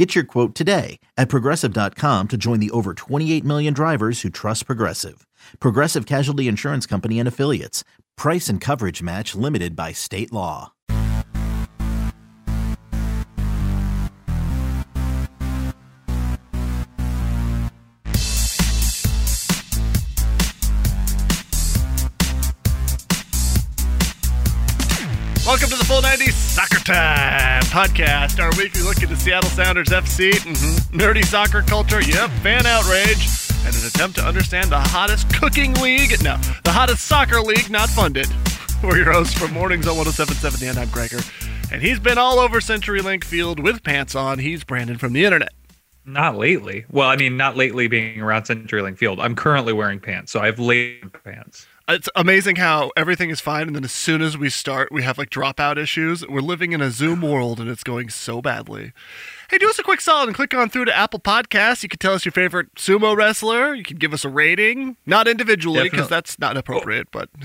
Get your quote today at progressive.com to join the over 28 million drivers who trust Progressive. Progressive Casualty Insurance Company and Affiliates. Price and coverage match limited by state law. Welcome to the Full 90s Soccer Time podcast, our weekly look at the Seattle Sounders FC, mhm, nerdy soccer culture, yep, fan outrage, and an attempt to understand the hottest cooking league, no, the hottest soccer league not funded. We're your hosts from Mornings on 1077 and I'm Gregor. And he's been all over CenturyLink Field with pants on. He's Brandon from the internet. Not lately. Well, I mean, not lately being around CenturyLink Field. I'm currently wearing pants, so I have late pants. It's amazing how everything is fine, and then as soon as we start, we have like dropout issues. We're living in a Zoom world, and it's going so badly. Hey, do us a quick solid and click on through to Apple Podcasts. You can tell us your favorite sumo wrestler. You can give us a rating, not individually because that's not appropriate. But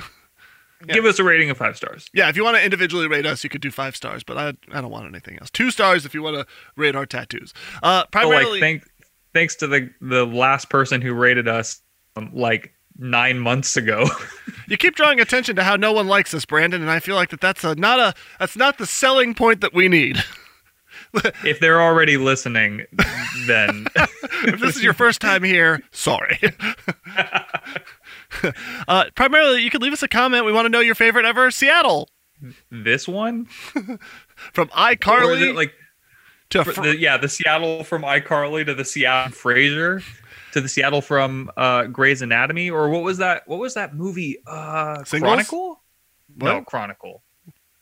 Give us a rating of five stars. yeah, if you want to individually rate us, you could do five stars. But I, I don't want anything else. Two stars if you want to rate our tattoos. Uh, Oh, primarily, like, thank, thanks to the the last person who rated us um, like nine months ago. you keep drawing attention to how no one likes us, Brandon, and I feel like that that's a, not a that's not the selling point that we need. if they're already listening, then if this is your first time here, sorry. uh, primarily, you could leave us a comment. We want to know your favorite ever Seattle this one from iCarly like to fr- Fr- the, yeah, the Seattle from iCarly to the Seattle from Frasier to the Seattle from uh, Grey's Anatomy, or what was that? What was that movie? Uh, Singles? Chronicle? No, Chronicle.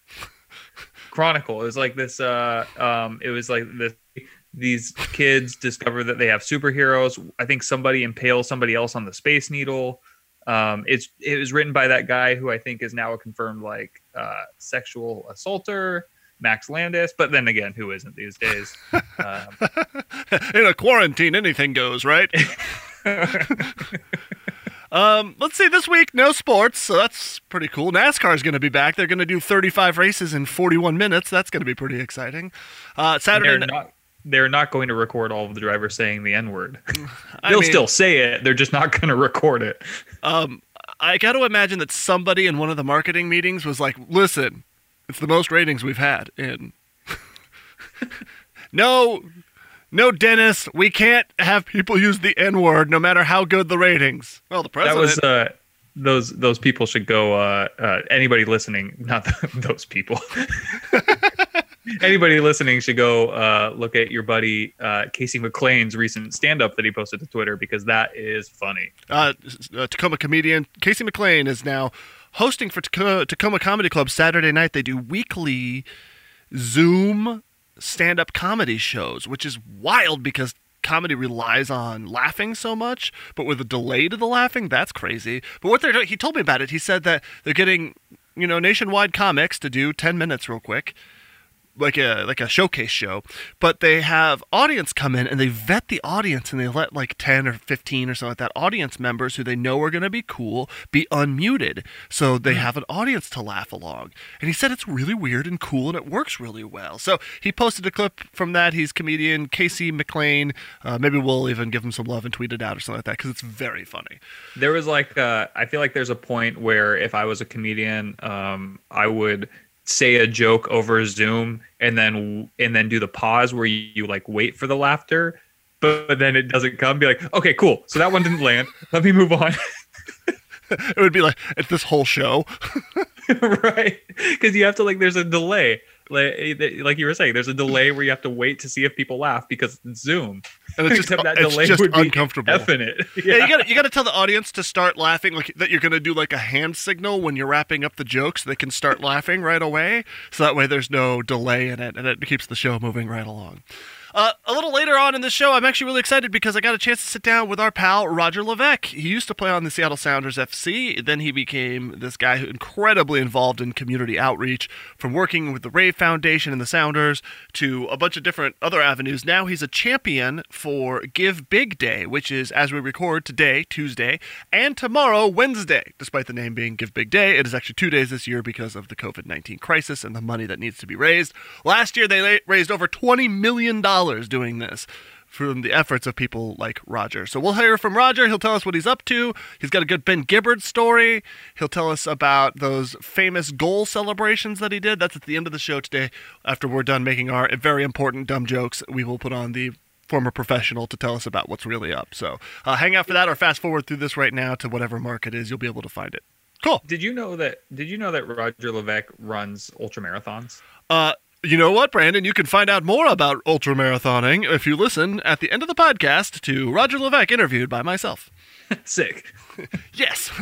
Chronicle. It was like this. Uh, um, it was like this. These kids discover that they have superheroes. I think somebody impales somebody else on the Space Needle. Um, it's it was written by that guy who I think is now a confirmed like uh, sexual assaulter, Max Landis. But then again, who isn't these days? Um, in a quarantine, anything goes, right? um, let's see. This week, no sports, so that's pretty cool. NASCAR is going to be back. They're going to do 35 races in 41 minutes. That's going to be pretty exciting. Uh, Saturday. they're not. They're not going to record all of the drivers saying the N word. They'll mean- still say it. They're just not going to record it. Um, I got to imagine that somebody in one of the marketing meetings was like, "Listen, it's the most ratings we've had in." no, no, Dennis, we can't have people use the N word, no matter how good the ratings. Well, the president. That was uh, those those people should go. Uh, uh, anybody listening, not those people. anybody listening should go uh, look at your buddy uh, Casey McLean's recent stand up that he posted to Twitter because that is funny. uh, uh, Tacoma comedian Casey McLean is now hosting for Tacoma, Comedy Club Saturday night. They do weekly Zoom stand-up comedy shows, which is wild because comedy relies on laughing so much, but with a delay to the laughing, that's crazy. But what they're doing, he told me about it. He said that they're getting, you know, nationwide comics to do 10 minutes real quick like a like a showcase show, but they have audience come in and they vet the audience and they let like ten or fifteen or something like that audience members who they know are going to be cool be unmuted, so they have an audience to laugh along. And he said it's really weird and cool and it works really well. So he posted a clip from that. He's comedian Casey McLean. Uh, maybe we'll even give him some love and tweet it out or something like that because it's very funny. There was like, uh, I feel like there's a point where if I was a comedian, um, I would say a joke over Zoom and then and then do the pause where you, you like wait for the laughter, but, but then it doesn't come. Be like, okay, cool. So that one didn't land. Let me move on. It would be like it's this whole show. right? Because you have to like, there's a delay. Like, eh, like you were saying, there's a delay where you have to wait to see if people laugh because it's Zoom. And it's just, Except that it's delay just would be uncomfortable. effing it. Yeah, you got you got to tell the audience to start laughing, like that. You're gonna do like a hand signal when you're wrapping up the joke, so they can start laughing right away. So that way, there's no delay in it, and it keeps the show moving right along. Uh, a little later on in the show, I'm actually really excited because I got a chance to sit down with our pal Roger Levesque. He used to play on the Seattle Sounders FC. Then he became this guy who incredibly involved in community outreach, from working with the Rave Foundation and the Sounders to a bunch of different other avenues. Now he's a champion for Give Big Day, which is as we record today, Tuesday, and tomorrow, Wednesday. Despite the name being Give Big Day, it is actually two days this year because of the COVID 19 crisis and the money that needs to be raised. Last year, they raised over $20 million doing this from the efforts of people like Roger. So we'll hear from Roger. He'll tell us what he's up to. He's got a good Ben Gibbard story. He'll tell us about those famous goal celebrations that he did. That's at the end of the show today. After we're done making our very important dumb jokes, we will put on the former professional to tell us about what's really up. So uh, hang out for that or fast forward through this right now to whatever mark it is. You'll be able to find it. Cool. Did you know that? Did you know that Roger Levesque runs ultra marathons? Uh, you know what, Brandon? You can find out more about ultra marathoning if you listen at the end of the podcast to Roger Levesque interviewed by myself. Sick. yes.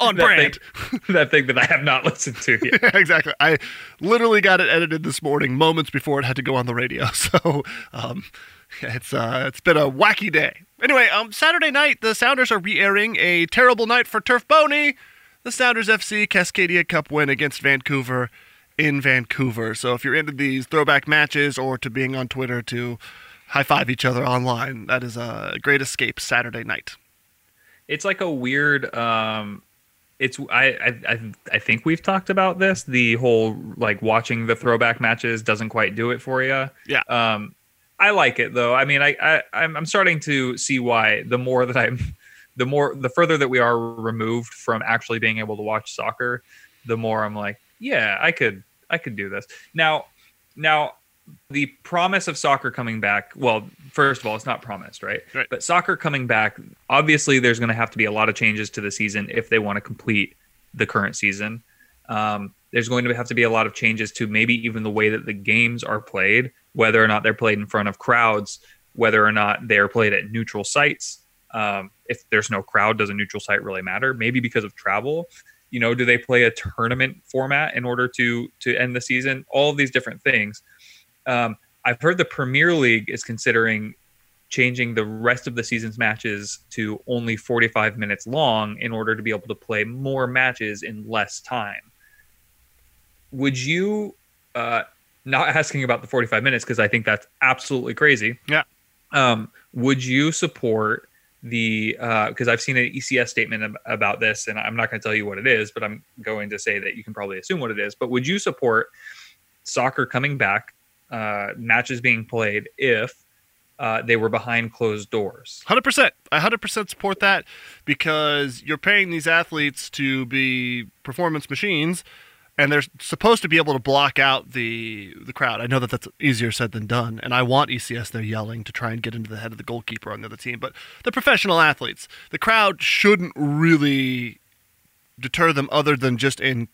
On that brand. Thing, that thing that I have not listened to yet. Yeah, exactly. I literally got it edited this morning, moments before it had to go on the radio. So um, it's uh, it's been a wacky day. Anyway, um, Saturday night the Sounders are re-airing a terrible night for Turf Boney. The Sounders FC Cascadia Cup win against Vancouver in Vancouver. So if you're into these throwback matches or to being on Twitter to high five each other online, that is a great escape Saturday night. It's like a weird. Um, it's I, I I think we've talked about this. The whole like watching the throwback matches doesn't quite do it for you. Yeah. Um, I like it though. I mean, I, I I'm, I'm starting to see why. The more that I'm, the more the further that we are removed from actually being able to watch soccer, the more I'm like, yeah, I could I could do this. Now, now the promise of soccer coming back. Well, first of all, it's not promised, right? right. But soccer coming back, obviously, there's going to have to be a lot of changes to the season if they want to complete the current season. Um, there's going to have to be a lot of changes to maybe even the way that the games are played, whether or not they're played in front of crowds, whether or not they're played at neutral sites. Um, if there's no crowd, does a neutral site really matter? Maybe because of travel you know do they play a tournament format in order to to end the season? All of these different things. Um, i've heard the premier league is considering changing the rest of the season's matches to only 45 minutes long in order to be able to play more matches in less time. Would you uh, not asking about the 45 minutes because i think that's absolutely crazy. Yeah. Um, would you support the uh because uh, I've seen an ECS statement about this, and I'm not going to tell you what it is, but I'm going to say that you can probably assume what it is. But would you support soccer coming back, uh, matches being played if uh, they were behind closed doors? Hundred percent. I hundred percent support that because you're paying these athletes to be performance machines and they're supposed to be able to block out the the crowd. I know that that's easier said than done, and I want ECS there yelling to try and get into the head of the goalkeeper on the other team. But the professional athletes, the crowd shouldn't really deter them, other than just in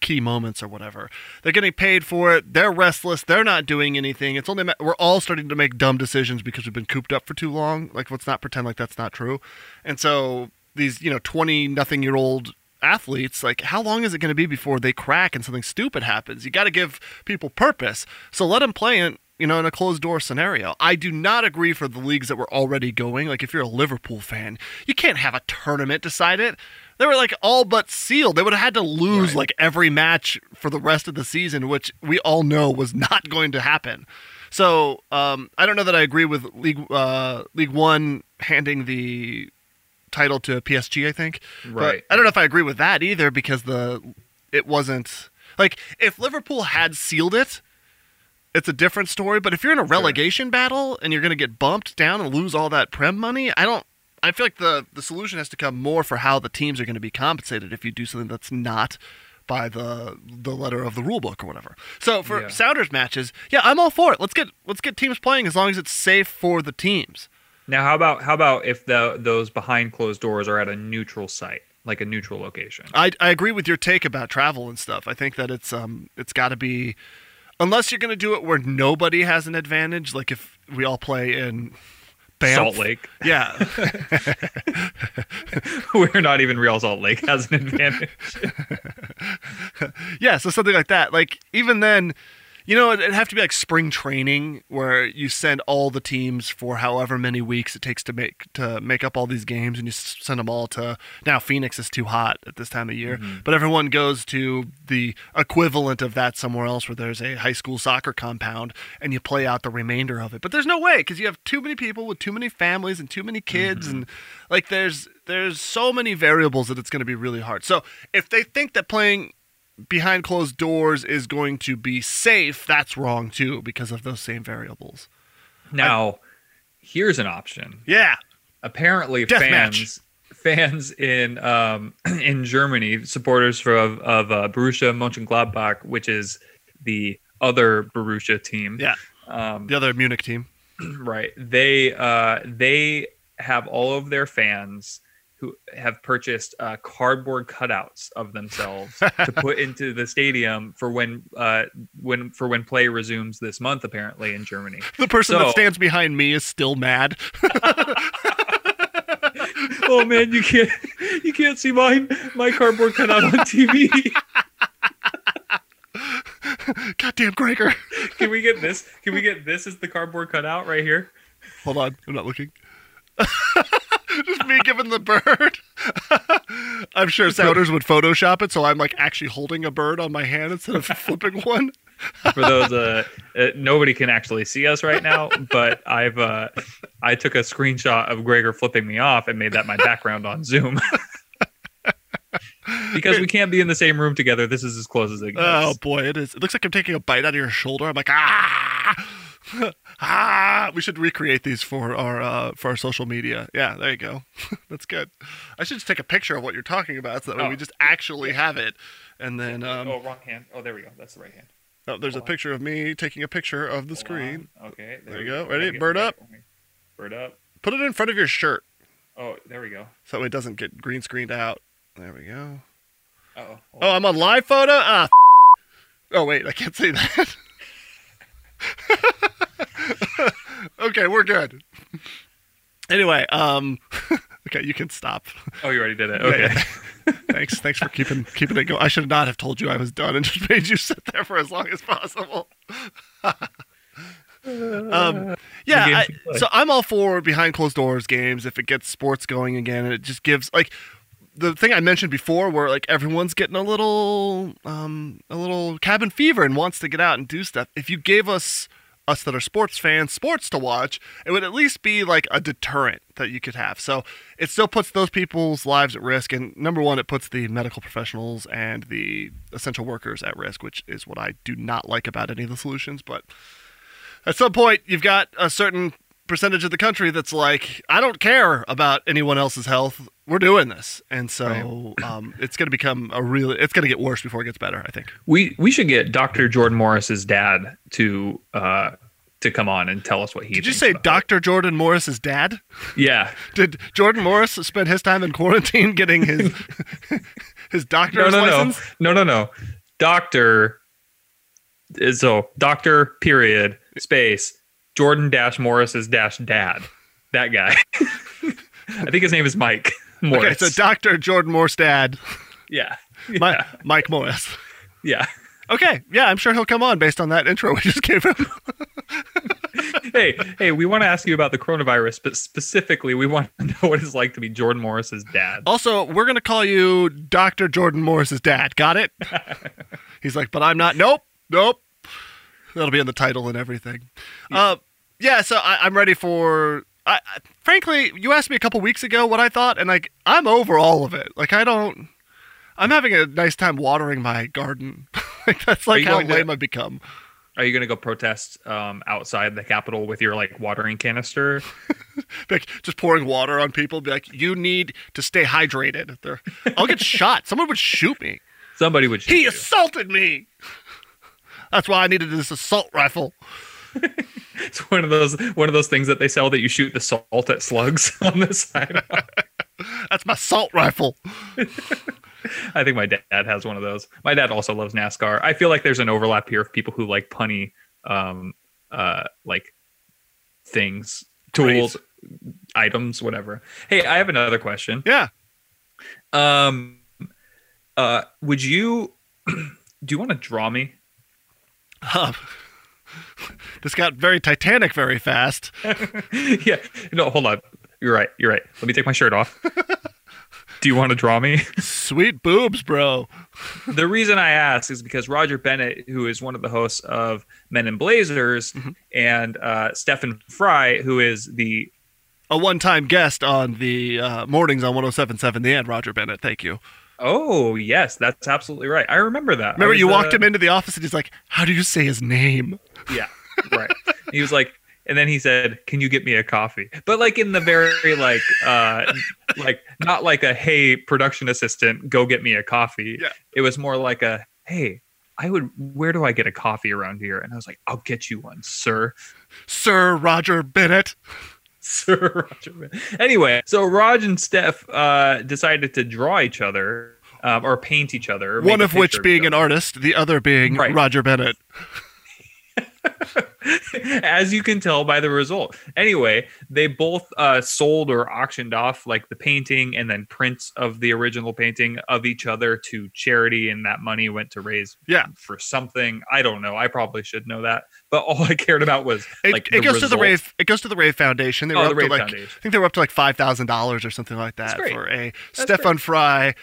key moments or whatever. They're getting paid for it. They're restless. They're not doing anything. It's only we're all starting to make dumb decisions because we've been cooped up for too long. Like let's not pretend like that's not true. And so these you know twenty nothing year old athletes, like how long is it going to be before they crack and something stupid happens? You got to give people purpose. So let them play in, you know, in a closed door scenario. I do not agree for the leagues that were already going. Like if you're a Liverpool fan, you can't have a tournament decide it. They were like all but sealed. They would have had to lose right. like every match for the rest of the season, which we all know was not going to happen. So um, I don't know that I agree with League uh, League One handing the title to PSG, I think. Right. But I don't know if I agree with that either because the it wasn't like if Liverpool had sealed it, it's a different story. But if you're in a relegation sure. battle and you're going to get bumped down and lose all that prem money, I don't. I feel like the the solution has to come more for how the teams are going to be compensated if you do something that's not by the the letter of the rule book or whatever. So for yeah. Sounders matches, yeah, I'm all for it. Let's get let's get teams playing as long as it's safe for the teams. Now, how about how about if the those behind closed doors are at a neutral site, like a neutral location? I I agree with your take about travel and stuff. I think that it's um it's got to be unless you're going to do it where nobody has an advantage, like if we all play in Banff. Salt Lake. Yeah. We're not even real Salt Lake has an advantage. yeah, so something like that. Like even then You know, it'd have to be like spring training where you send all the teams for however many weeks it takes to make to make up all these games, and you send them all to. Now Phoenix is too hot at this time of year, mm-hmm. but everyone goes to the equivalent of that somewhere else where there's a high school soccer compound, and you play out the remainder of it. But there's no way because you have too many people with too many families and too many kids, mm-hmm. and like there's there's so many variables that it's going to be really hard. So if they think that playing behind closed doors is going to be safe, that's wrong too because of those same variables. Now, here's an option. Yeah. Apparently, Death fans fans in um, in Germany, supporters for, of of uh, Borussia Mönchengladbach, which is the other Borussia team. Yeah. Um, The other Munich team. right. They uh, they have all of their fans who have purchased uh, cardboard cutouts of themselves to put into the stadium for when uh, when for when play resumes this month. Apparently in Germany. The person So- that stands behind me is still mad. oh man, you can't you can't see my my cardboard cutout on TV. Goddamn Gregor. Can we get this? Can we get this as the cardboard cutout right here? Hold on. I'm not looking. Just me giving the bird. I'm sure Sounders would Photoshop it, so I'm like actually holding a bird on my hand instead of flipping one. For those uh, uh nobody can actually see us right now, but I've uh I took a screenshot of Gregor flipping me off and made that my background on Zoom. because we can't be in the same room together. This is as close as it gets. Oh boy, it is. It looks like I'm taking a bite out of your shoulder. I'm like ah, ah. We should recreate these for our uh, for our social media. Yeah, there you go. That's good. I should just take a picture of what you're talking about, so that way Oh. we just actually have it. And then um, oh, wrong hand. Oh, there we go. That's the right hand. oh, there's a hold on. picture of me taking a picture of the Hold screen. on. Okay. There we you go. I Ready? Bird up. Bird up. Put it in front of your shirt, Oh, there we go. so it doesn't get green screened out. There we go. Oh, on. I'm on live photo. Ah. Oh wait, I can't say that. okay, we're good. Anyway, um, okay, you can stop. Oh, you already did it. Okay. yeah. thanks, thanks for keeping keeping it going. I should not have told you I was done and just made you sit there for as long as possible. um, yeah, I, so I'm all for behind closed doors games if it gets sports going again, and it just gives like the thing I mentioned before, where like everyone's getting a little um, a little cabin fever and wants to get out and do stuff. If you gave us us that are sports fans sports to watch, it would at least be like a deterrent that you could have. So it still puts those people's lives at risk. And number one, it puts the medical professionals and the essential workers at risk, which is what I do not like about any of the solutions. But at some point, you've got a certain percentage of the country that's like, I don't care about anyone else's health. We're doing this. And so um, it's going to become a really, it's going to get worse before it gets better, I think. We we should get Dr. Jordan Morris's dad to uh to come on and tell us what he Did Did you say Dr. Jordan Morris's dad? Yeah. Did Jordan Morris spend his time in quarantine getting his his No, doctor's no, license? no. No, no, no. Doctor so Doctor period space Jordan dash Morris's dash dad. That guy. I think his name is Mike Morris. Okay, so Dr. Jordan Morris' dad, yeah. Yeah. Mike Morris. yeah. Okay, yeah, I'm sure he'll come on based on that intro we just gave him. hey, hey, we want to ask you about the coronavirus, but specifically, we want to know what it's like to be Jordan Morris's dad. Also, we're gonna call you Dr. Jordan Morris's dad. Got it? He's like, but I'm not. Nope, nope. That'll be in the title and everything. Yeah. Uh, yeah. So I, I'm ready for. I, I, frankly, you asked me a couple weeks ago what I thought, and like I'm over all of it. Like I don't. I'm having a nice time watering my garden. like that's like how going to- lame I've become. Are you going to go protest um, outside the Capitol with your like watering canister? like just pouring water on people. Be like, you need to stay hydrated. They're, I'll get shot. Someone would shoot me. Somebody would. shoot He you. assaulted me. That's why I needed this assault rifle. It's one of those one of those things that they sell that you shoot the salt at slugs on the side. That's my salt rifle. I think my dad has one of those. My dad also loves NASCAR. I feel like there's an overlap here of people who like punny, um, uh, like things, tools, items, whatever. Hey, I have another question. Yeah. Um, uh, would you do you want to draw me? Um, this got very Titanic very fast. yeah. No, hold on. You're right. You're right. Let me take my shirt off. Do you want to draw me? Sweet boobs, bro. the reason I ask is because Roger Bennett, who is one of the hosts of Men in Blazers, Mm-hmm. and uh, Stefan Frei, who is the A one-time guest on the uh, mornings on 107.7 The End, Roger Bennett. Thank you. Oh yes, that's absolutely right. I remember that. Remember, was, you walked uh, him into the office and he's like, "How do you say his name?" Yeah, right. he was like, and then he said, "Can you get me a coffee?" But like in the very like, uh, like not like a "Hey, production assistant, go get me a coffee." Yeah. It was more like a "Hey, I would. Where do I get a coffee around here?" And I was like, "I'll get you one, sir." Sir Roger Bennett. Sir Roger. Anyway, so Raj and Steph uh, decided to draw each other um, or paint each other. One of which being each an artist, the other being Right. Roger Bennett. as you can tell by the result. Anyway, they both uh, sold or auctioned off like the painting and then prints of the original painting of each other to charity, and that money went to raise Yeah. for something. I don't know. I probably should know that, but all I cared about was It, like it goes to the result. Rave. It goes to the Rave Foundation. They Oh, were the up to like Foundation. I think they were up to like five thousand dollars or something like that for a That's Stefan Frei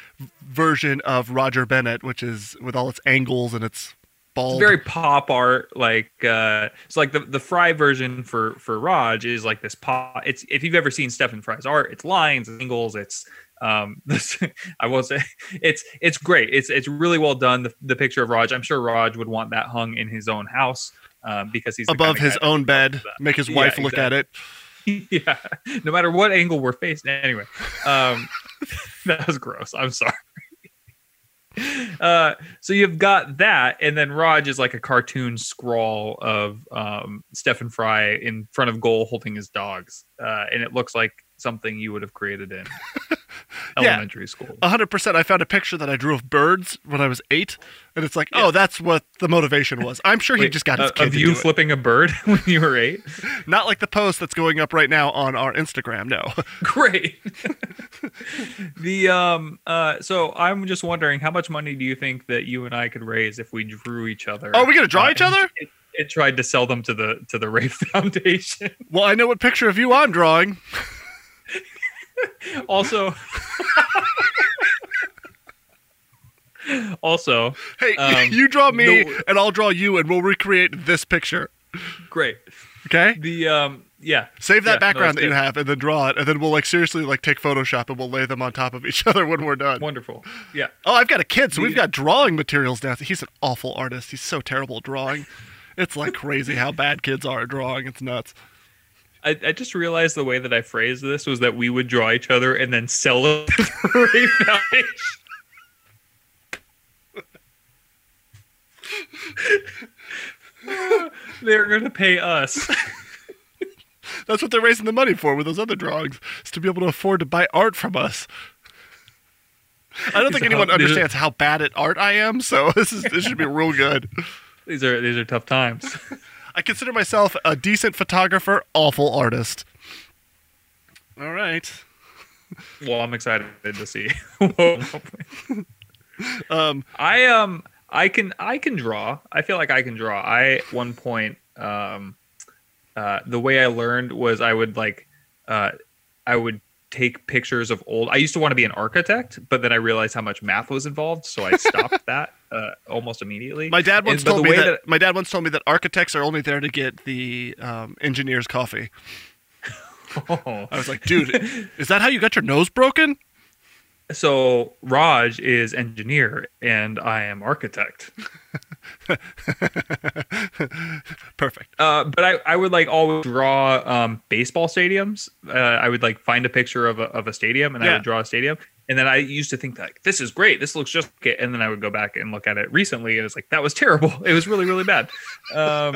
version of Roger Bennett, which is with all its angles and its bald. It's very pop art like uh it's like the the frei version for for raj is like this pop it's if you've ever seen stefan frei's art it's lines angles it's um this i will say it's it's great it's it's really well done the, the picture of raj i'm sure raj would want that hung in his own house um because he's above his own bed. Make his Yeah, wife look at it. yeah no matter what angle we're facing anyway um that was gross i'm sorry uh so you've got that and then raj is like a cartoon scrawl of um stefan frei in front of goal holding his dogs. Uh and it looks like something you would have created in Yeah. elementary school hundred percent. I found a picture that I drew of birds when I was eight, and it's like, oh, that's what the motivation was. I'm sure he just got his uh, kid of to you do it. flipping a bird when you were eight Not like the post that's going up right now on our Instagram. No. great the um uh so i'm just wondering how much money do you think that you and i could raise if we drew each other Oh, we gonna draw uh, each other? and, and tried to sell them to the to the Rave Foundation. Well, I know what picture of you I'm drawing. also, also, Hey, Um, you draw me, the- and I'll draw you, and we'll recreate this picture. great. Okay. The um, yeah, Save that Yeah, background that's that you have, and then draw it, and then we'll like seriously like take Photoshop and we'll lay them on top of each other when we're done. wonderful. Yeah, Oh, I've got a kid, so we've got drawing materials now. He's an awful artist. He's so terrible at drawing. It's like crazy how bad kids are at drawing. It's nuts. I, I just realized the way that I phrased this was that we would draw each other and then sell it to Foundation. They're gonna pay us. That's what they're raising the money for with those other drawings, is to be able to afford to buy art from us. I don't think anyone how- understands how bad at art I am, so this is this should be real good. These are these are tough times. I consider myself a decent photographer, awful artist. All right. Well, I'm excited to see. Um, I um I can I can draw. I feel like I can draw. I at one point um uh the way I learned was I would like uh I would take pictures of old I used to want to be an architect, but then I realized how much math was involved, so I stopped that uh almost immediately. my dad once but told me way that, my dad once told me that architects are only there to get the um, engineer's coffee. Oh. I was like, dude, is that how you got your nose broken? So Raj is engineer and I am architect. Perfect. Uh, but I, I would like always draw um, baseball stadiums. Uh, I would like find a picture of a, of a stadium and I would draw a stadium. And then I used to think like this is great. This looks just like it. And then I would go back and look at it recently and it's like that was terrible. It was really really bad. Um,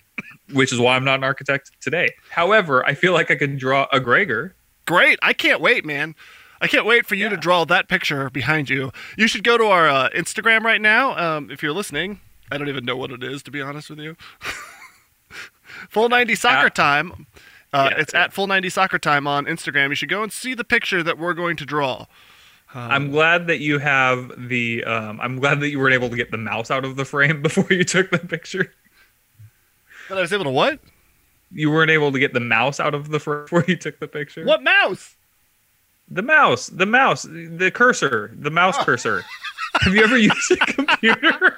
which is why I'm not an architect today. However, I feel like I can draw a Gregor. Great. I can't wait, man. I can't wait for you to draw that picture behind you. You should go to our uh, Instagram right now um, if you're listening. I don't even know what it is, to be honest with you. Full 90 Soccer At- Time. Uh, Yeah, it's yeah. at Full 90 Soccer Time on Instagram. You should go and see the picture that we're going to draw. I'm glad that you have the. Um, I'm glad that you were able to get the mouse out of the frame before you took the picture. But I was able to what? You weren't able to get the mouse out of the frame before you took the picture. What mouse? The mouse, the mouse, the cursor, the mouse cursor. Have you ever used a computer?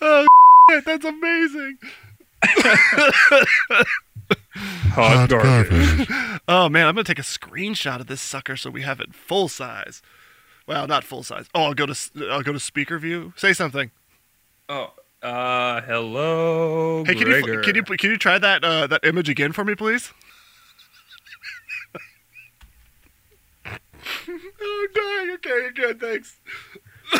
oh, shit, that's amazing. Hot garbage. Oh man, I'm gonna take a screenshot of this sucker so we have it full size. Well, not full size. Oh, I'll go to s- I'll go to speaker view. Say something. Oh, uh, hello, Hey, can you can you can you try that uh, that image again for me, please? oh, dang. Okay, you're good. Thanks.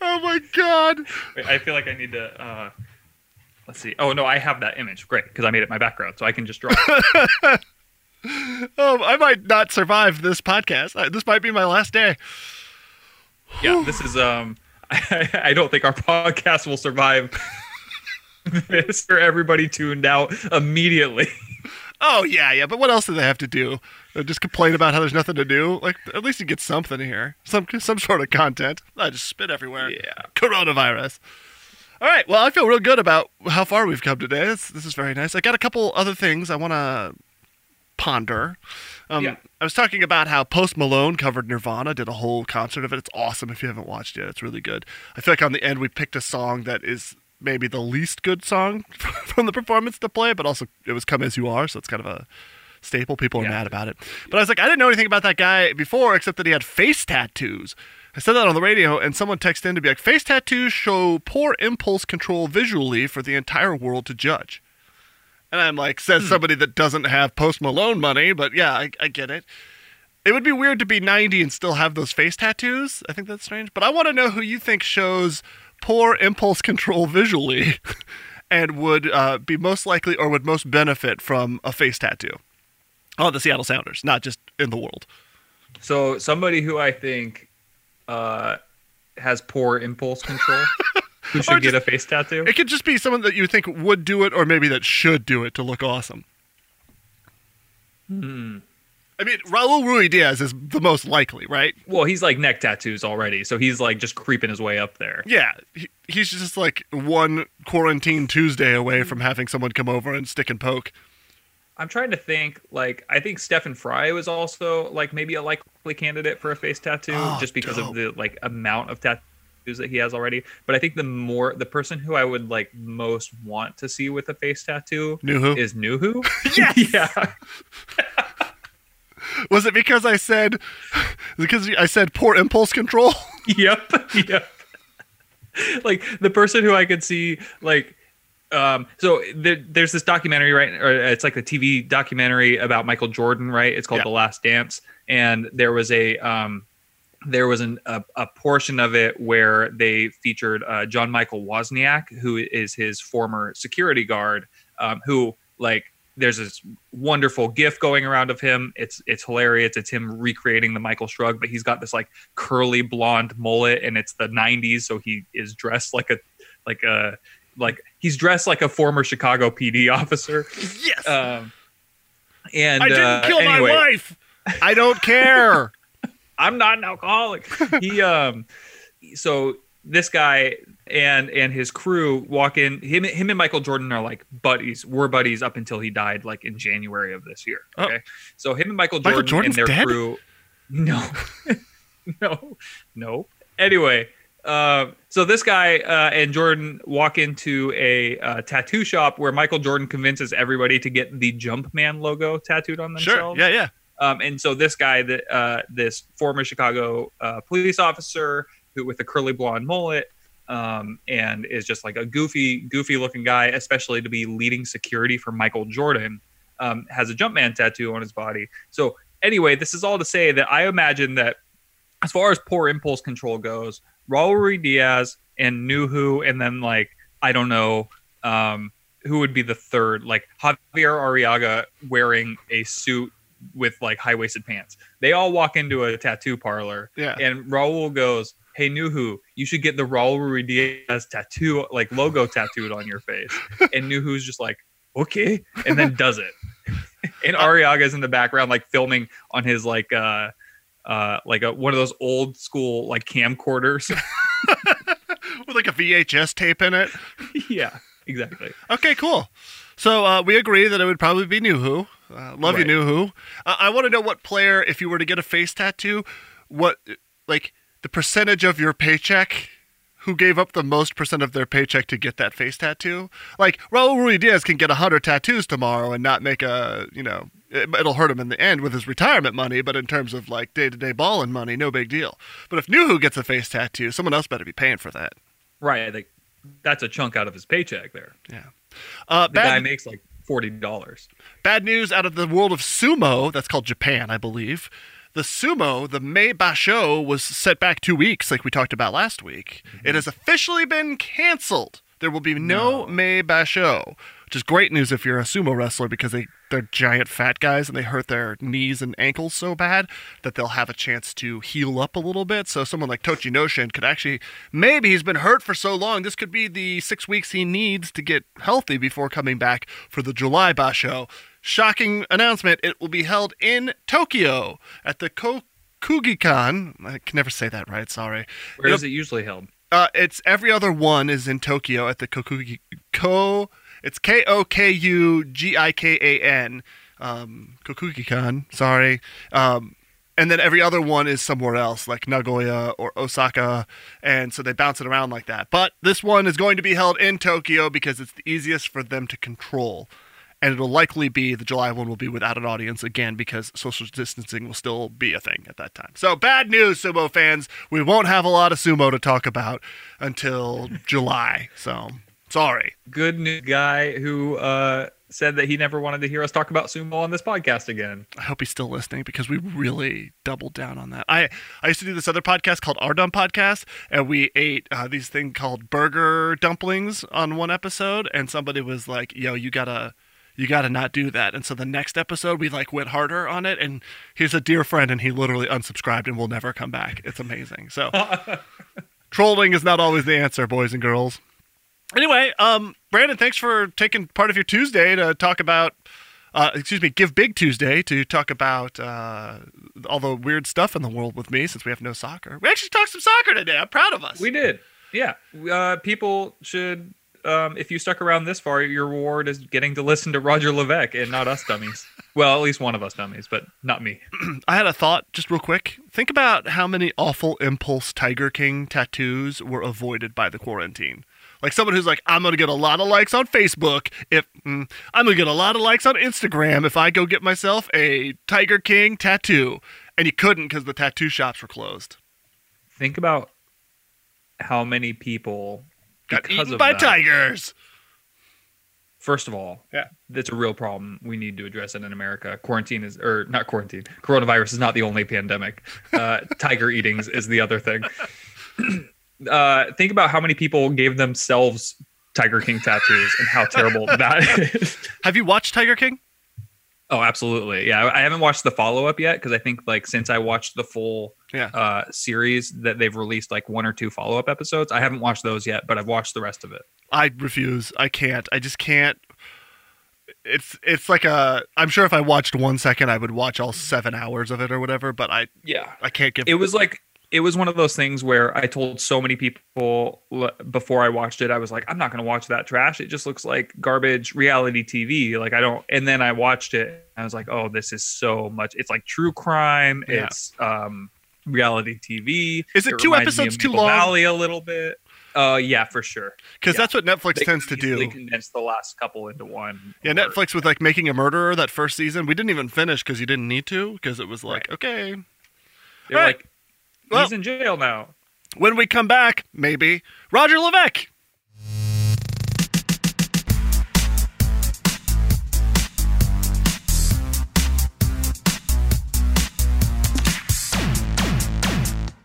oh my god. Wait, I feel like I need to. Uh, let's see. Oh no, I have that image. Great, because I made it my background, so I can just draw. Oh, I might not survive this podcast. This might be my last day. yeah, this is. Um, I, I don't think our podcast will survive this, or everybody tuned out immediately. Oh yeah, yeah. But what else do they have to do? Uh, just complain about how there's nothing to do. Like at least you get something here, some some sort of content. I just spit everywhere. Yeah. Coronavirus. All right. Well, I feel real good about how far we've come today. This, this is very nice. I got a couple other things I want to ponder. Um, Yeah. I was talking about how Post Malone covered Nirvana, did a whole concert of it. It's awesome if you haven't watched it. It's really good. I feel like on the end we picked a song that is maybe the least good song from the performance to play, but also it was Come As You Are, so it's kind of a staple. People are Yeah. mad about it. But I was like, I didn't know anything about that guy before except that he had face tattoos. I said that on the radio, and someone texted in to be like, face tattoos show poor impulse control visually for the entire world to judge. And I'm like, says somebody that doesn't have Post Malone money, but yeah, I, I get it. It would be weird to be 90 and still have those face tattoos. I think that's strange. But I want to know who you think shows poor impulse control visually and would uh, be most likely or would most benefit from a face tattoo. Oh, the Seattle Sounders, not just in the world. So somebody who I think uh, has poor impulse control, who should get a face tattoo. It could just be someone that you think would do it or maybe that should do it to look awesome. Hmm. I mean, Raul Ruidiaz is the most likely, right? Well, he's like neck tattoos already, so he's like just creeping his way up there. Yeah, he, he's just like one quarantine Tuesday away from having someone come over and stick and poke. I'm trying to think. Like, I think Stefan Frei was also like maybe a likely candidate for a face tattoo, Oh, just because dope. of the like amount of tattoos that he has already. But I think the more the person who I would like most want to see with a face tattoo who? is Nouhou. Yes! yeah. Was it because I said because I said poor impulse control? yep. Yep. like the person who I could see like um so there, there's this documentary right? Or it's like a TV documentary about Michael Jordan right? It's called Yeah. The Last Dance. And there was a um there was an, a, a portion of it where they featured uh, John Michael Wozniak who is his former security guard um, who like there's this wonderful gif going around of him. It's it's hilarious. It's him recreating the michael shrug but he's got this like curly blonde mullet and it's the 90s so he is dressed like a like a like he's dressed like a former chicago pd officer yes. um and I didn't uh, kill anyway, my wife. I don't care. I'm not an alcoholic. he um so this guy and and his crew walk in him him and Michael Jordan are like buddies. Were buddies up until he died like in January of this year. Oh. Okay. So him and Michael Michael Jordan Jordan's and their dead? crew No. no. No. Anyway, uh, so this guy uh, and Jordan walk into a uh, tattoo shop where Michael Jordan convinces everybody to get the Jumpman logo tattooed on themselves. sure. Yeah, yeah. Um, and so this guy, that uh, this former Chicago uh, police officer, who with a curly blonde mullet, um, and is just like a goofy, goofy looking guy, especially to be leading security for Michael Jordan, um, has a Jumpman tattoo on his body. So anyway, this is all to say that I imagine that as far as poor impulse control goes, Raul Diaz and Nouhou, and then like I don't know. Um, who would be the third? Like Xavier Arreaga wearing a suit with like high waisted pants. They all walk into a tattoo parlor, Yeah. and Raul goes, "Hey Nouhou, you should get the Raul Ruidiaz tattoo, like logo tattooed on your face." And Nouhou's just like, "Okay," and then does it. and Arreaga's in the background, like filming on his like uh uh like a one of those old school like camcorders. With like a VHS tape in it. yeah. exactly. Okay, cool. So uh, we agree that it would probably be Nouhou. Uh, love Right. you, Nouhou. Uh, I want to know what player, if you were to get a face tattoo, what like the percentage of your paycheck. Who gave up the most percent of their paycheck to get that face tattoo? Like Raul Ruidiaz can get a hundred tattoos tomorrow and not make a, you know, it'll hurt him in the end with his retirement money. But in terms of like day to day balling money, no big deal. But if Nouhou gets a face tattoo, someone else better be paying for that. Right. Like that's a chunk out of his paycheck there. Yeah. Uh, The bad- guy makes like forty dollars. Bad news out of the world of sumo. That's called Japan, I believe. The sumo, the May Basho, was set back two weeks, like we talked about last week. It has officially been canceled. There will be no, No. May Basho, which is great news if you're a sumo wrestler because they, they're giant fat guys and they hurt their knees and ankles so bad that they'll have a chance to heal up a little bit. So someone like Tochinoshin could actually, maybe he's been hurt for so long, this could be the six weeks he needs to get healthy before coming back for the July Basho. Shocking announcement, it will be held in Tokyo at the Kokugikan. I can never say that right, sorry. Where It'll- is it usually held? uh, it's every other one is in Tokyo at the Kokugi Ko. It's K O K U G I K A N. Um, Kokugikan. Sorry. Um, and then every other one is somewhere else, like Nagoya or Osaka, and so they bounce it around like that. But this one is going to be held in Tokyo because it's the easiest for them to control, and it'll likely be the July one will be without an audience again because social distancing will still be a thing at that time. So bad news, sumo fans. We won't have a lot of sumo to talk about until July. So sorry. Good news guy who uh, said that he never wanted to hear us talk about sumo on this podcast again. I hope he's still listening because we really doubled down on that. I, I used to do this other podcast called Our Dumb Podcast, and we ate uh, these thing called burger dumplings on one episode, and somebody was like, "Yo, you gotta." You gotta not do that. And so the next episode, we like went harder on it. And he's a dear friend, and he literally unsubscribed and will never come back. It's amazing. So trolling is not always the answer, boys and girls. Anyway, um, Brandon, thanks for taking part of your Tuesday to talk about, uh, excuse me, Give Big Tuesday to talk about uh, all the weird stuff in the world with me since we have no soccer. We actually talked some soccer today. I'm proud of us. We did. Yeah. Uh, people should, um, if you stuck around this far, your reward is getting to listen to Roger Levesque and not us dummies. well, at least one of us dummies, but not me. I had a thought just real quick. Think about how many awful Impulse Tiger King tattoos were avoided by the quarantine. Like someone who's like, I'm gonna get a lot of likes on Facebook if mm, I'm gonna get a lot of likes on Instagram if I go get myself a Tiger King tattoo, and you couldn't because the tattoo shops were closed. Think about how many people Got eaten of by that- tigers. First of all, Yeah. that's a real problem. We need to address it in America. Quarantine is, or not quarantine. Coronavirus is not the only pandemic. Uh, tiger eatings is the other thing. uh, think about how many people gave themselves Tiger King tattoos and how terrible that is. Have you watched Tiger King? Oh, absolutely. Yeah, I haven't watched the follow up yet because I think like since I watched the full Yeah. uh, series that they've released like one or two follow up episodes. I haven't watched those yet, but I've watched the rest of it. I refuse. I can't. I just can't. It's it's like a. I'm sure if I watched one second, I would watch all seven hours of it or whatever. But I Yeah, I can't give. it was like it was one of those things where I told so many people l- before I watched it, I was like, I'm not going to watch that trash. It just looks like garbage reality TV. Like I don't. And then I watched it. And I was like, oh, this is so much. It's like true crime. Yeah. It's um reality TV. Is it two episodes too long? Valley a little bit. Uh, yeah, for sure. because yeah. that's what Netflix They tends to do. Condense the last couple into one. Yeah, or- Netflix with like making a murderer that first season. We didn't even finish because you didn't need to because it was like Right. okay. They're like, Well- he's in jail now. When we come back, maybe Roger Levesque.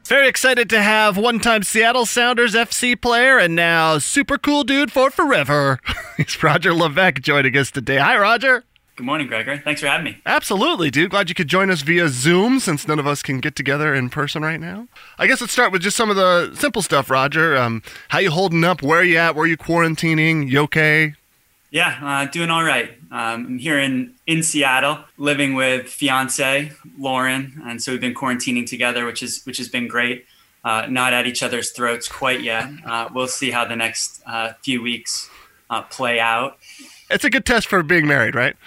Very excited to have one time Seattle Sounders FC player and now super cool dude for forever. It's Roger Levesque joining us today. Hi, Roger. Good morning, Gregor. Thanks for having me. Absolutely, dude. Glad you could join us via Zoom since none of us can get together in person right now. I guess let's start with just some of the simple stuff, Roger. Um, how you holding up? Where are you at? Where are you quarantining? You okay? Yeah, uh, doing all right. Um, I'm here in, in Seattle, living with fiance Lauren, and so we've been quarantining together, which is which has been great. Uh, not at each other's throats quite yet. Uh, we'll see how the next uh, few weeks uh, play out. It's a good test for being married, right?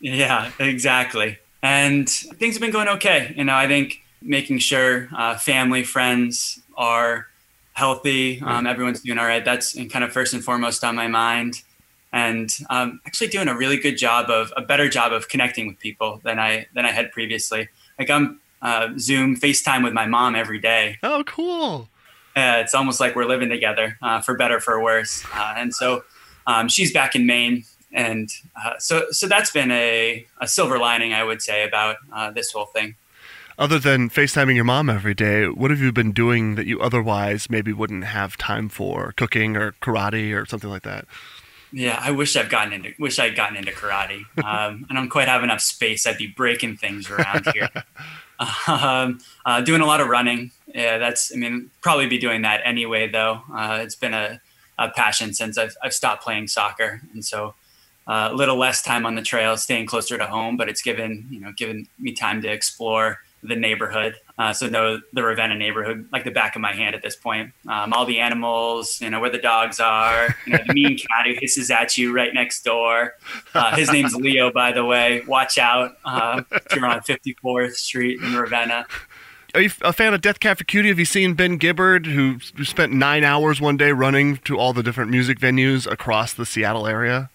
Yeah, exactly. And things have been going okay. You know, I think making sure uh, family, friends are healthy, um, everyone's doing all right. That's kind of first and foremost on my mind. And um, actually doing a really good job of a better job of connecting with people than I than I had previously. Like I'm uh, Zoom, FaceTime with my mom every day. Oh, cool. Uh, it's almost like we're living together, uh, for better for worse. Uh, and so um, she's back in Maine, and uh, so so that's been a, a silver lining, I would say, about uh, this whole thing. Other than FaceTiming your mom every day, what have you been doing that you otherwise maybe wouldn't have time for? Cooking or karate or something like that? Yeah, I wish I've gotten into wish I'd gotten into karate. Um, I don't quite have enough space. I'd be breaking things around here. um, uh, doing a lot of running. Yeah, that's. I mean, probably be doing that anyway. Though uh, it's been a, a, passion since I've, I've stopped playing soccer, and so uh, a little less time on the trail, staying closer to home. But it's given you know given me time to explore the neighborhood. Uh, so know the Ravenna neighborhood like the back of my hand at this point. Um, all the animals, you know, where the dogs are, you know, the mean cat who hisses at you right next door. Uh, his name's Leo, by the way. Watch out uh, if you're on 54th Street in Ravenna. Are you a fan of Death Cab for Cutie? Have you seen Ben Gibbard, who spent nine hours one day running to all the different music venues across the Seattle area?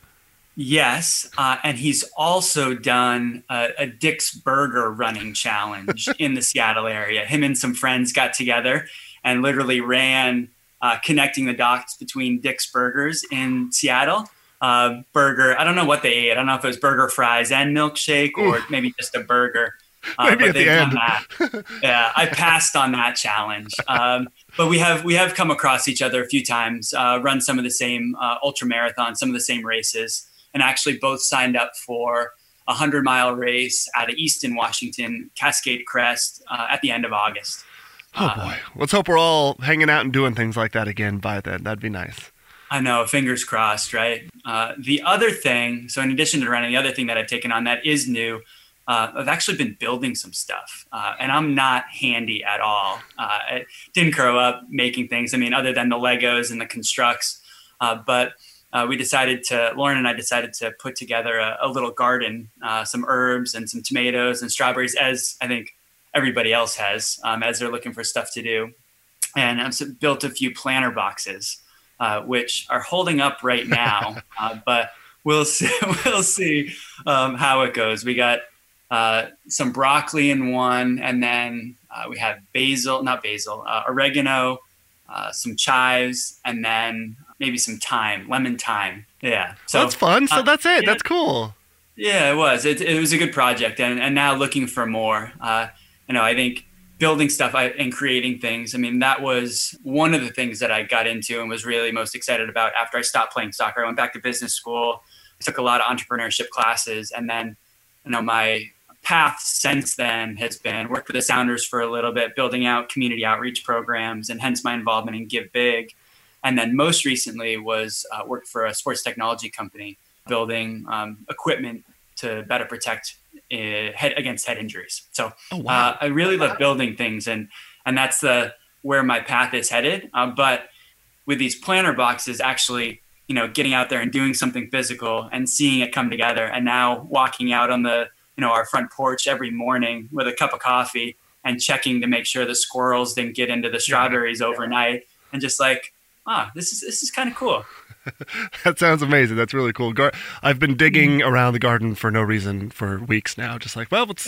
Yes, uh, and he's also done a, a, Dick's Burger running challenge in the Seattle area. Him and some friends got together and literally ran, uh, connecting the dots between Dick's Burgers in Seattle. Uh, burger, I don't know what they ate. I don't know if it was burger fries and milkshake or maybe just a burger. Uh, maybe at the end. yeah, I passed on that challenge. Um, but we have we have come across each other a few times, uh, run some of the same uh, ultra marathons, some of the same races and actually both signed up for a 100 mile race out of Easton, Washington, Cascade Crest uh, at the end of August. Oh uh, boy. Let's hope we're all hanging out and doing things like that again by then. That'd be nice. I know, fingers crossed, right? Uh, the other thing, so in addition to running, the other thing that I've taken on that is new, uh, I've actually been building some stuff, uh, and I'm not handy at all. Uh, I didn't grow up making things. I mean, other than the Legos and the constructs, uh, but uh, we decided to, Lauren and I decided to put together a, a little garden, uh, some herbs and some tomatoes and strawberries, as I think everybody else has, um, as they're looking for stuff to do. And I've built a few planter boxes, uh, which are holding up right now, uh, but we'll see, we'll see um, how it goes. We got uh, some broccoli in one, and then uh, we have basil, not basil, oregano, some chives, and then maybe some thyme, lemon thyme. Yeah. So that's fun. So uh, that's it. Yeah, that's cool. Yeah, it was. It, it was a good project, and and now looking for more. Uh, you know, I think building stuff and creating things. I mean, that was one of the things that I got into and was really most excited about after I stopped playing soccer. I went back to business school, took a lot of entrepreneurship classes, and then you know my path since then has been worked with the Sounders for a little bit, building out community outreach programs, and hence my involvement in Give Big and then most recently was uh, worked for a sports technology company building um, equipment to better protect uh, head against head injuries. So oh, wow. uh, I really love building things, and and that's the where my path is headed. Uh, but with these planter boxes, actually, you know, getting out there and doing something physical and seeing it come together, and now walking out on the you know our front porch every morning with a cup of coffee and checking to make sure the squirrels didn't get into the strawberries overnight, and just like ah, this is this is kind of cool. that sounds amazing. That's really cool. Gar- I've been digging mm-hmm. around the garden for no reason for weeks now. Just like, well, let's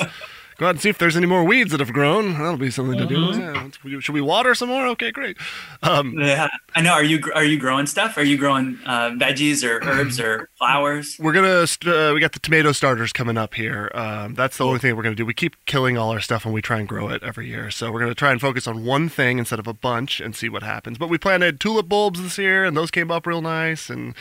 go out and see if there's any more weeds that have grown. That'll be something to mm-hmm. do. Yeah. Should we water some more? Okay, great. Um, yeah, I know. Are you are you growing stuff? Are you growing uh, veggies or herbs or flowers? We're gonna uh, we got the tomato starters coming up here. Um, that's the only thing we're gonna do. We keep killing all our stuff when we try and grow it every year. So we're gonna try and focus on one thing instead of a bunch and see what happens. But we planted tulip bulbs this year, and those came up real nice and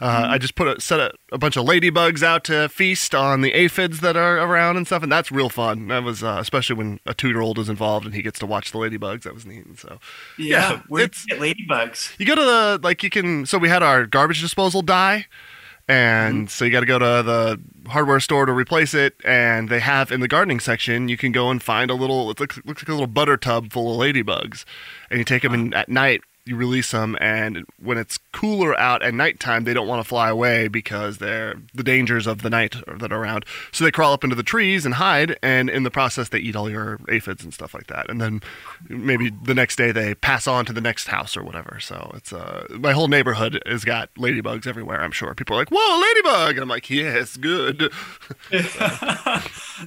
uh, I just put a set a, a, bunch of ladybugs out to feast on the aphids that are around and stuff, and that's real fun. That was uh, especially when a two year old is involved and he gets to watch the ladybugs. That was neat. So yeah, yeah where it's get ladybugs. You go to the like you can. So we had our garbage disposal die. And mm-hmm. so you got to go to the hardware store to replace it. And they have in the gardening section, you can go and find a little, it looks, looks like a little butter tub full of ladybugs. And you take them in at night you release them, and when it's cooler out at nighttime, they don't want to fly away because they're the dangers of the night that are around. So they crawl up into the trees and hide, and in the process, they eat all your aphids and stuff like that. And then maybe the next day they pass on to the next house or whatever. So it's uh, my whole neighborhood has got ladybugs everywhere. I'm sure people are like, "Whoa, ladybug!" And I'm like, "Yes, good."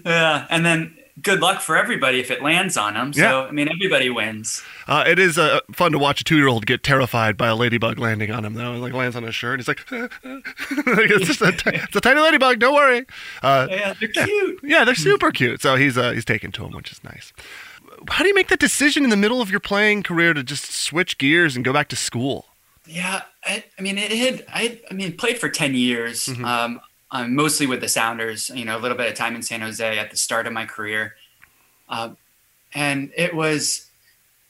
yeah, and then good luck for everybody if it lands on them. So yeah. I mean, everybody wins. Uh, it is uh, fun to watch a two-year-old get terrified by a ladybug landing on him. Though, like lands on his shirt, and he's like, "It's just a, t- it's a tiny ladybug. Don't worry." Uh, yeah, they're cute. Yeah, they're super cute. So he's uh, he's taken to him, which is nice. How do you make that decision in the middle of your playing career to just switch gears and go back to school? Yeah, I, I mean, it had I, I mean, played for ten years. Mm-hmm. Um, um, mostly with the Sounders, you know, a little bit of time in San Jose at the start of my career. Uh, and it was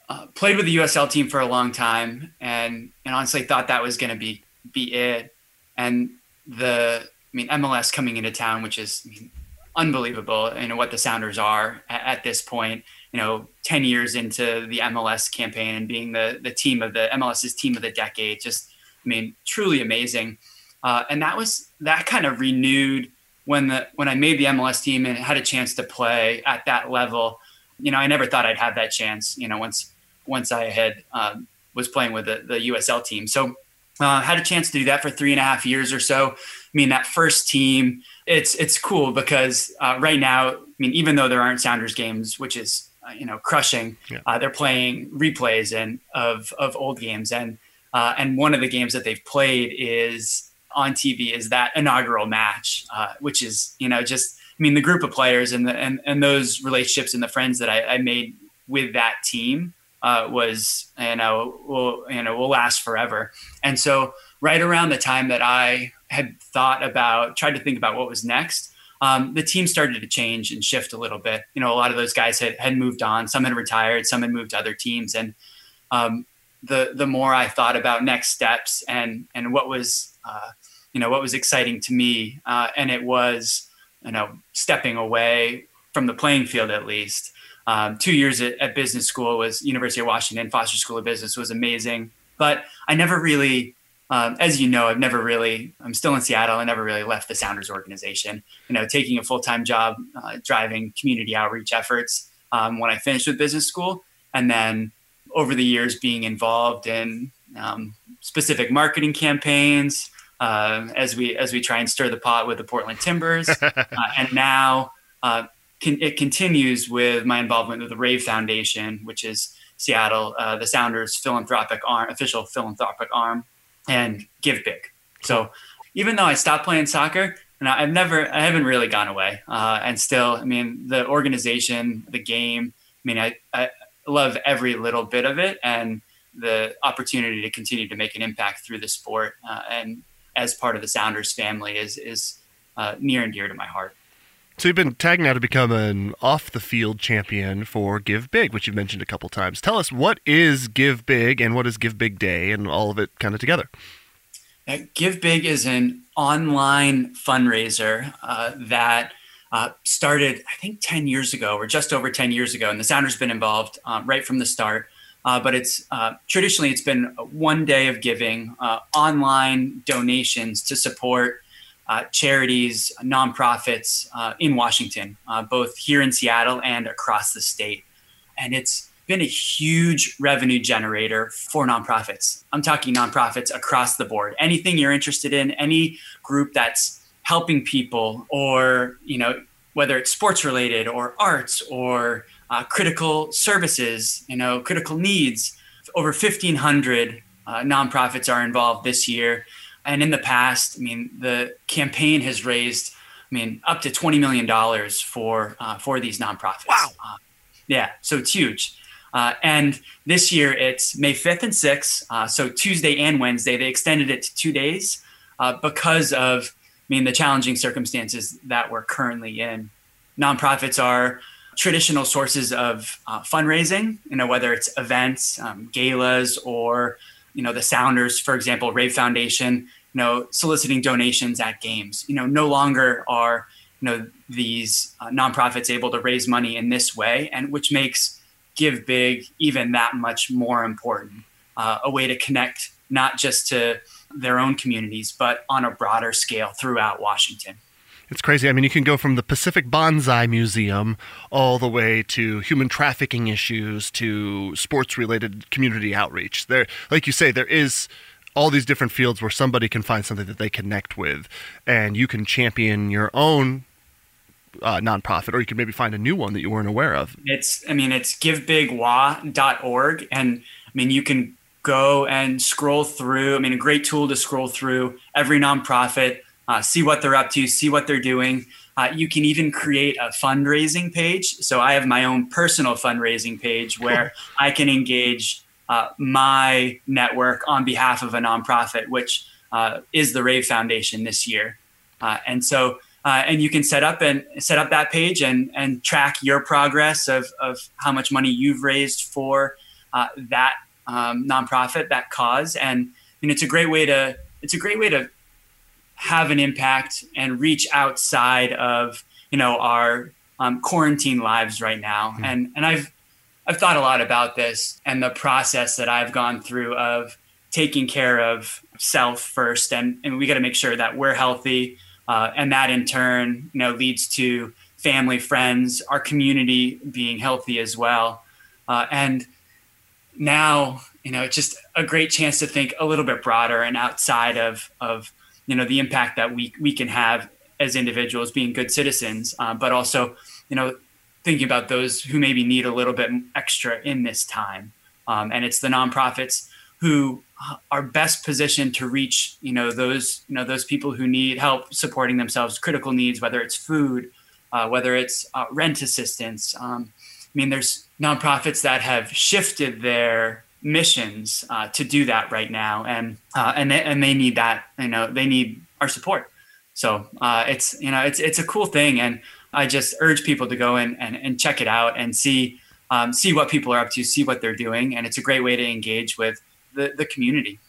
uh, played with the USL team for a long time and, and honestly thought that was going to be, be it. And the, I mean, MLS coming into town, which is I mean, unbelievable, you know, what the Sounders are at, at, this point, you know, 10 years into the MLS campaign and being the, the team of the MLS's team of the decade, just, I mean, truly amazing. Uh, and that was that kind of renewed when the when I made the MLS team and had a chance to play at that level. You know, I never thought I'd have that chance. You know, once once I had um, was playing with the, the USL team, so uh, had a chance to do that for three and a half years or so. I mean, that first team, it's it's cool because uh, right now, I mean, even though there aren't Sounders games, which is uh, you know crushing, yeah. Uh, they're playing replays and of of old games and. Uh, and one of the games that they've played is on TV is that inaugural match, uh, which is you know just I mean the group of players and the, and and those relationships and the friends that I, I made with that team uh, was you know will you know will last forever. And so right around the time that I had thought about tried to think about what was next. Um, the team started to change and shift a little bit. You know, a lot of those guys had, had moved on. Some had retired. Some had moved to other teams. And um, the the more I thought about next steps and and what was uh, you know what was exciting to me, uh, and it was you know stepping away from the playing field at least. Um, two years at, at, business school was University of Washington Foster School of Business was amazing, but I never really, um, as you know, I've never really. I'm still in Seattle. I never really left the Sounders organization. You know, taking a full time job uh, driving community outreach efforts um, when I finished with business school, and then over the years being involved in um, specific marketing campaigns, uh, as we as we try and stir the pot with the Portland Timbers, uh, and now uh, can, it continues with my involvement with the Rave Foundation, which is Seattle, uh, the Sounders' philanthropic arm, official philanthropic arm, and Give Big. So even though I stopped playing soccer, and I've never, I haven't really gone away, uh, and still, I mean, the organization, the game. I mean, I, I love every little bit of it, and the opportunity to continue to make an impact through the sport uh, and as part of the Sounders family is is uh, near and dear to my heart. So you've been tagged now to become an off the field champion for Give Big, which you've mentioned a couple times. Tell us what is Give Big and what is Give Big Day and all of it kind of together. Uh, Give Big is an online fundraiser uh, that uh, started, I think, 10 years ago or just over 10 years ago. And the Sounders been involved um, right from the start. Uh, but it's uh, traditionally it's been one day of giving, uh, online donations to support uh, charities, nonprofits uh, in Washington, uh, both here in Seattle and across the state. And it's been a huge revenue generator for nonprofits. I'm talking nonprofits across the board. Anything you're interested in, any group that's helping people, or you know whether it's sports related or arts or uh, critical services, you know, critical needs. Over 1,500 uh, nonprofits are involved this year. And in the past, I mean, the campaign has raised, I mean, up to $20 million for, uh, for these nonprofits. Wow. Uh, yeah, so it's huge. Uh, and this year it's May 5th and 6th. Uh, so Tuesday and Wednesday, they extended it to two days because of, I mean, the challenging circumstances that we're currently in. Nonprofits are traditional sources of uh, fundraising, you know, whether it's events, um, galas, or, you know, the Sounders, for example, Rave Foundation, you know, soliciting donations at games. You know, no longer are, you know, these uh, nonprofits able to raise money in this way, and which makes Give Big even that much more important. uh, a way to connect not just to their own communities, but on a broader scale throughout Washington. It's crazy. I mean, you can go from the Pacific Bonsai Museum all the way to human trafficking issues to sports related community outreach. There, like you say, there is all these different fields where somebody can find something that they connect with, and you can champion your own uh, nonprofit, or you can maybe find a new one that you weren't aware of. It's, I mean, it's givebigwa.org, and I mean, you can go and scroll through. I mean, a great tool to scroll through every nonprofit, uh, see what they're up to, see what they're doing. Uh, you can even create a fundraising page. So I have my own personal fundraising page where I can engage uh, my network on behalf of a nonprofit, which uh, is the Rave Foundation this year. Uh, and so, uh, and you can set up and set up that page and and track your progress of of how much money you've raised for that um, nonprofit, that cause, and and it's a great way to it's a great way to have an impact and reach outside of you know our um, quarantine lives right now. Mm-hmm. And and I've I've thought a lot about this and the process that I've gone through of taking care of self first, and and we got to make sure that we're healthy, uh, and that in turn you know leads to family, friends, our community being healthy as well, uh, and now you know it's just a great chance to think a little bit broader and outside of of you know the impact that we we can have as individuals being good citizens uh, but also you know thinking about those who maybe need a little bit extra in this time. Um, and it's the nonprofits who are best positioned to reach you know those you know those people who need help supporting themselves critical needs whether it's food uh, whether it's uh, rent assistance. Um, i mean there's nonprofits that have shifted their missions uh, to do that right now, and uh, and they, and they need that. You know, they need our support. So uh, it's you know it's it's a cool thing, and I just urge people to go in and, and check it out and see um, see what people are up to, see what they're doing, and it's a great way to engage with the the community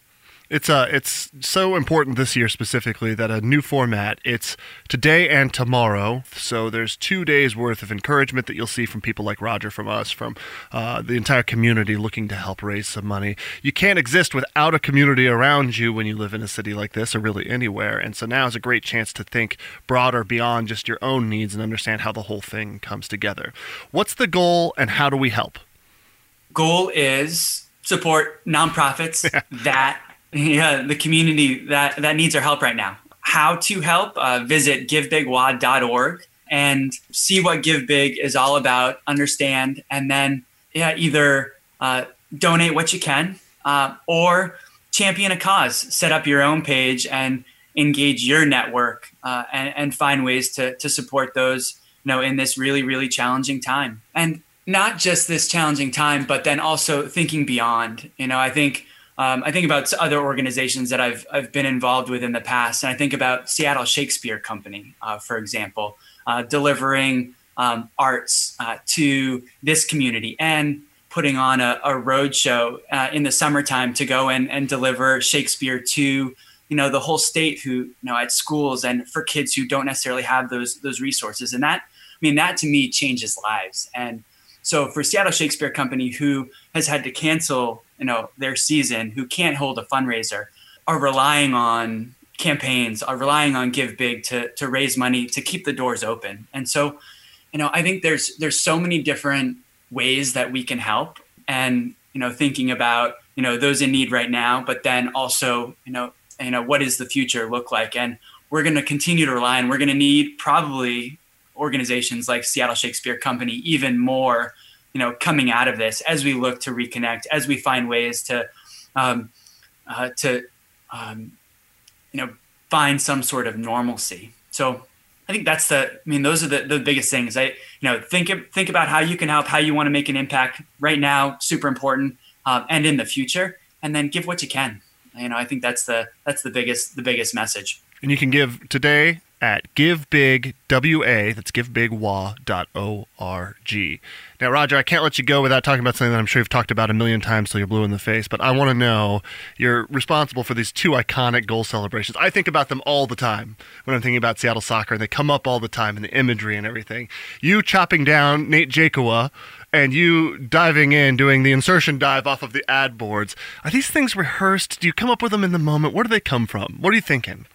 it's uh it's so important this year specifically that a new format it's today and tomorrow. So there's two days worth of encouragement that you'll see from people like roger from us from uh, the entire community looking to help raise some money. You can't exist without a community around you when you live in a city like this or really anywhere. And so now is a great chance to think broader beyond just your own needs and understand how the whole thing comes together. What's the goal and how do we help? Goal is support nonprofits that yeah, the community that, that needs our help right now. How to help, uh, visit givebigwa.org and see what Give Big is all about, understand, and then yeah, either uh, donate what you can uh, or champion a cause. Set up your own page and engage your network uh, and, and find ways to, to support those you know in this really really challenging time and not just this challenging time but then also thinking beyond you know i think um, I think about other organizations that I've I've been involved with in the past, and I think about Seattle Shakespeare Company, uh, for example, uh, delivering um, arts uh, to this community and putting on a, a road show uh, in the summertime to go and, and deliver Shakespeare to you know the whole state who you know at schools and for kids who don't necessarily have those those resources. And that I mean that to me changes lives. And so for Seattle Shakespeare Company who has had to cancel you know their season who can't hold a fundraiser are relying on campaigns are relying on give big to to raise money to keep the doors open. And so you know i think there's there's so many different ways that we can help and you know thinking about you know those in need right now but then also you know you know what does the future look like? And we're going to continue to rely and we're going to need probably organizations like seattle shakespeare company even more you know coming out of this as we look to reconnect as we find ways to um, uh, to um, you know find some sort of normalcy. So i think that's the i mean those are the, the biggest things. I you know think think about how you can help how you want to make an impact right now super important um, and in the future and then give what you can. You know i think that's the that's the biggest the biggest message. And you can give today at givebigwa, that's givebigwa.org. Now, Roger, I can't let you go without talking about something that I'm sure you've talked about a million times till you're blue in the face, but I want to know you're responsible for these two iconic goal celebrations. I think about them all the time when I'm thinking about Seattle soccer, and they come up all the time in the imagery and everything. You chopping down Nate Jaqua and you diving in, doing the insertion dive off of the ad boards. Are these things rehearsed? Do you come up with them in the moment? Where do they come from? What are you thinking?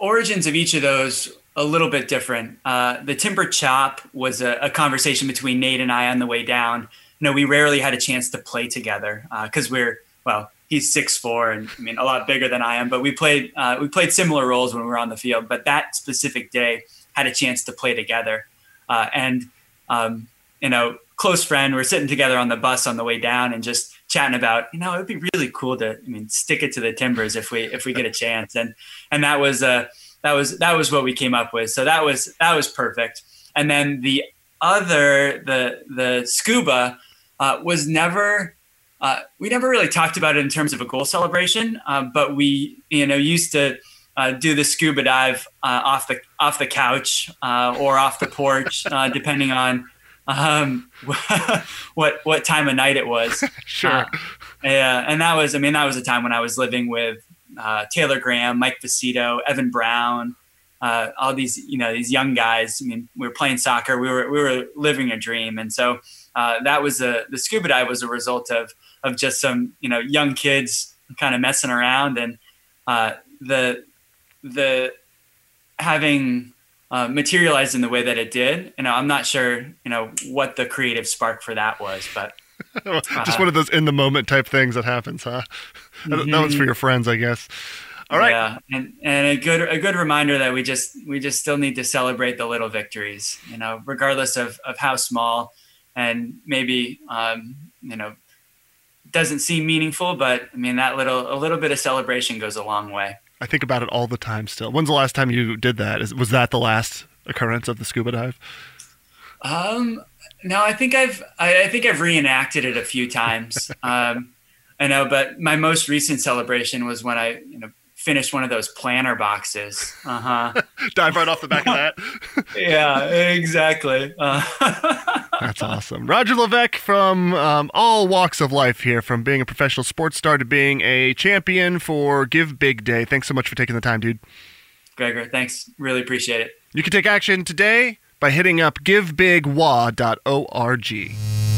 Origins of each of those a little bit different. Uh, the timber chop was a, a, conversation between Nate and I on the way down. You know, we rarely had a chance to play together because uh, we're well, he's six four and I mean a lot bigger than I am, but we played uh, we played similar roles when we were on the field. But that specific day had a chance to play together, uh, and um, you know, close friend. We're sitting together on the bus on the way down and just chatting about, you know, it'd be really cool to, I mean, stick it to the timbers if we if we get a chance. And and that was uh that was that was what we came up with. So that was that was perfect. And then the other the the scuba uh, was never uh, we never really talked about it in terms of a goal celebration, um, but we you know used to uh, do the scuba dive uh, off the off the couch uh, or off the porch, uh, depending on um, what what time of night it was. sure. yeah, and that was I mean that was a time when I was living with Taylor Graham, Mike Fucito, Evan Brown. all these, you know, these young guys. I mean, we were playing soccer. We were we were living a dream, and so that was a the scuba dive was a result of of just some you know young kids kind of messing around and uh, the the having uh, materialized in the way that it did. You know, I'm not sure you know what the creative spark for that was, but just one of those in the moment type things that happens, huh? Mm-hmm. That one's for your friends, I guess. All right. Yeah, and and a good a good reminder that we just we just still need to celebrate the little victories, you know, regardless of of how small, and maybe um, you know doesn't seem meaningful, but I mean that little a little bit of celebration goes a long way. I think about it all the time. Still, when's the last time you did that? Is, was that the last occurrence of the scuba dive? Um, no, I think I've I, I think I've reenacted it a few times. um, I know, but my most recent celebration was when I you know finished one of those planner boxes. Uh huh. Dive right off the back of that. yeah, exactly. Uh- That's awesome. Roger Levesque from um, all walks of life here, from being a professional sports star to being a champion for Give Big Day. Thanks so much for taking the time, dude. Gregor, thanks. Really appreciate it. You can take action today by hitting up givebigwa.org.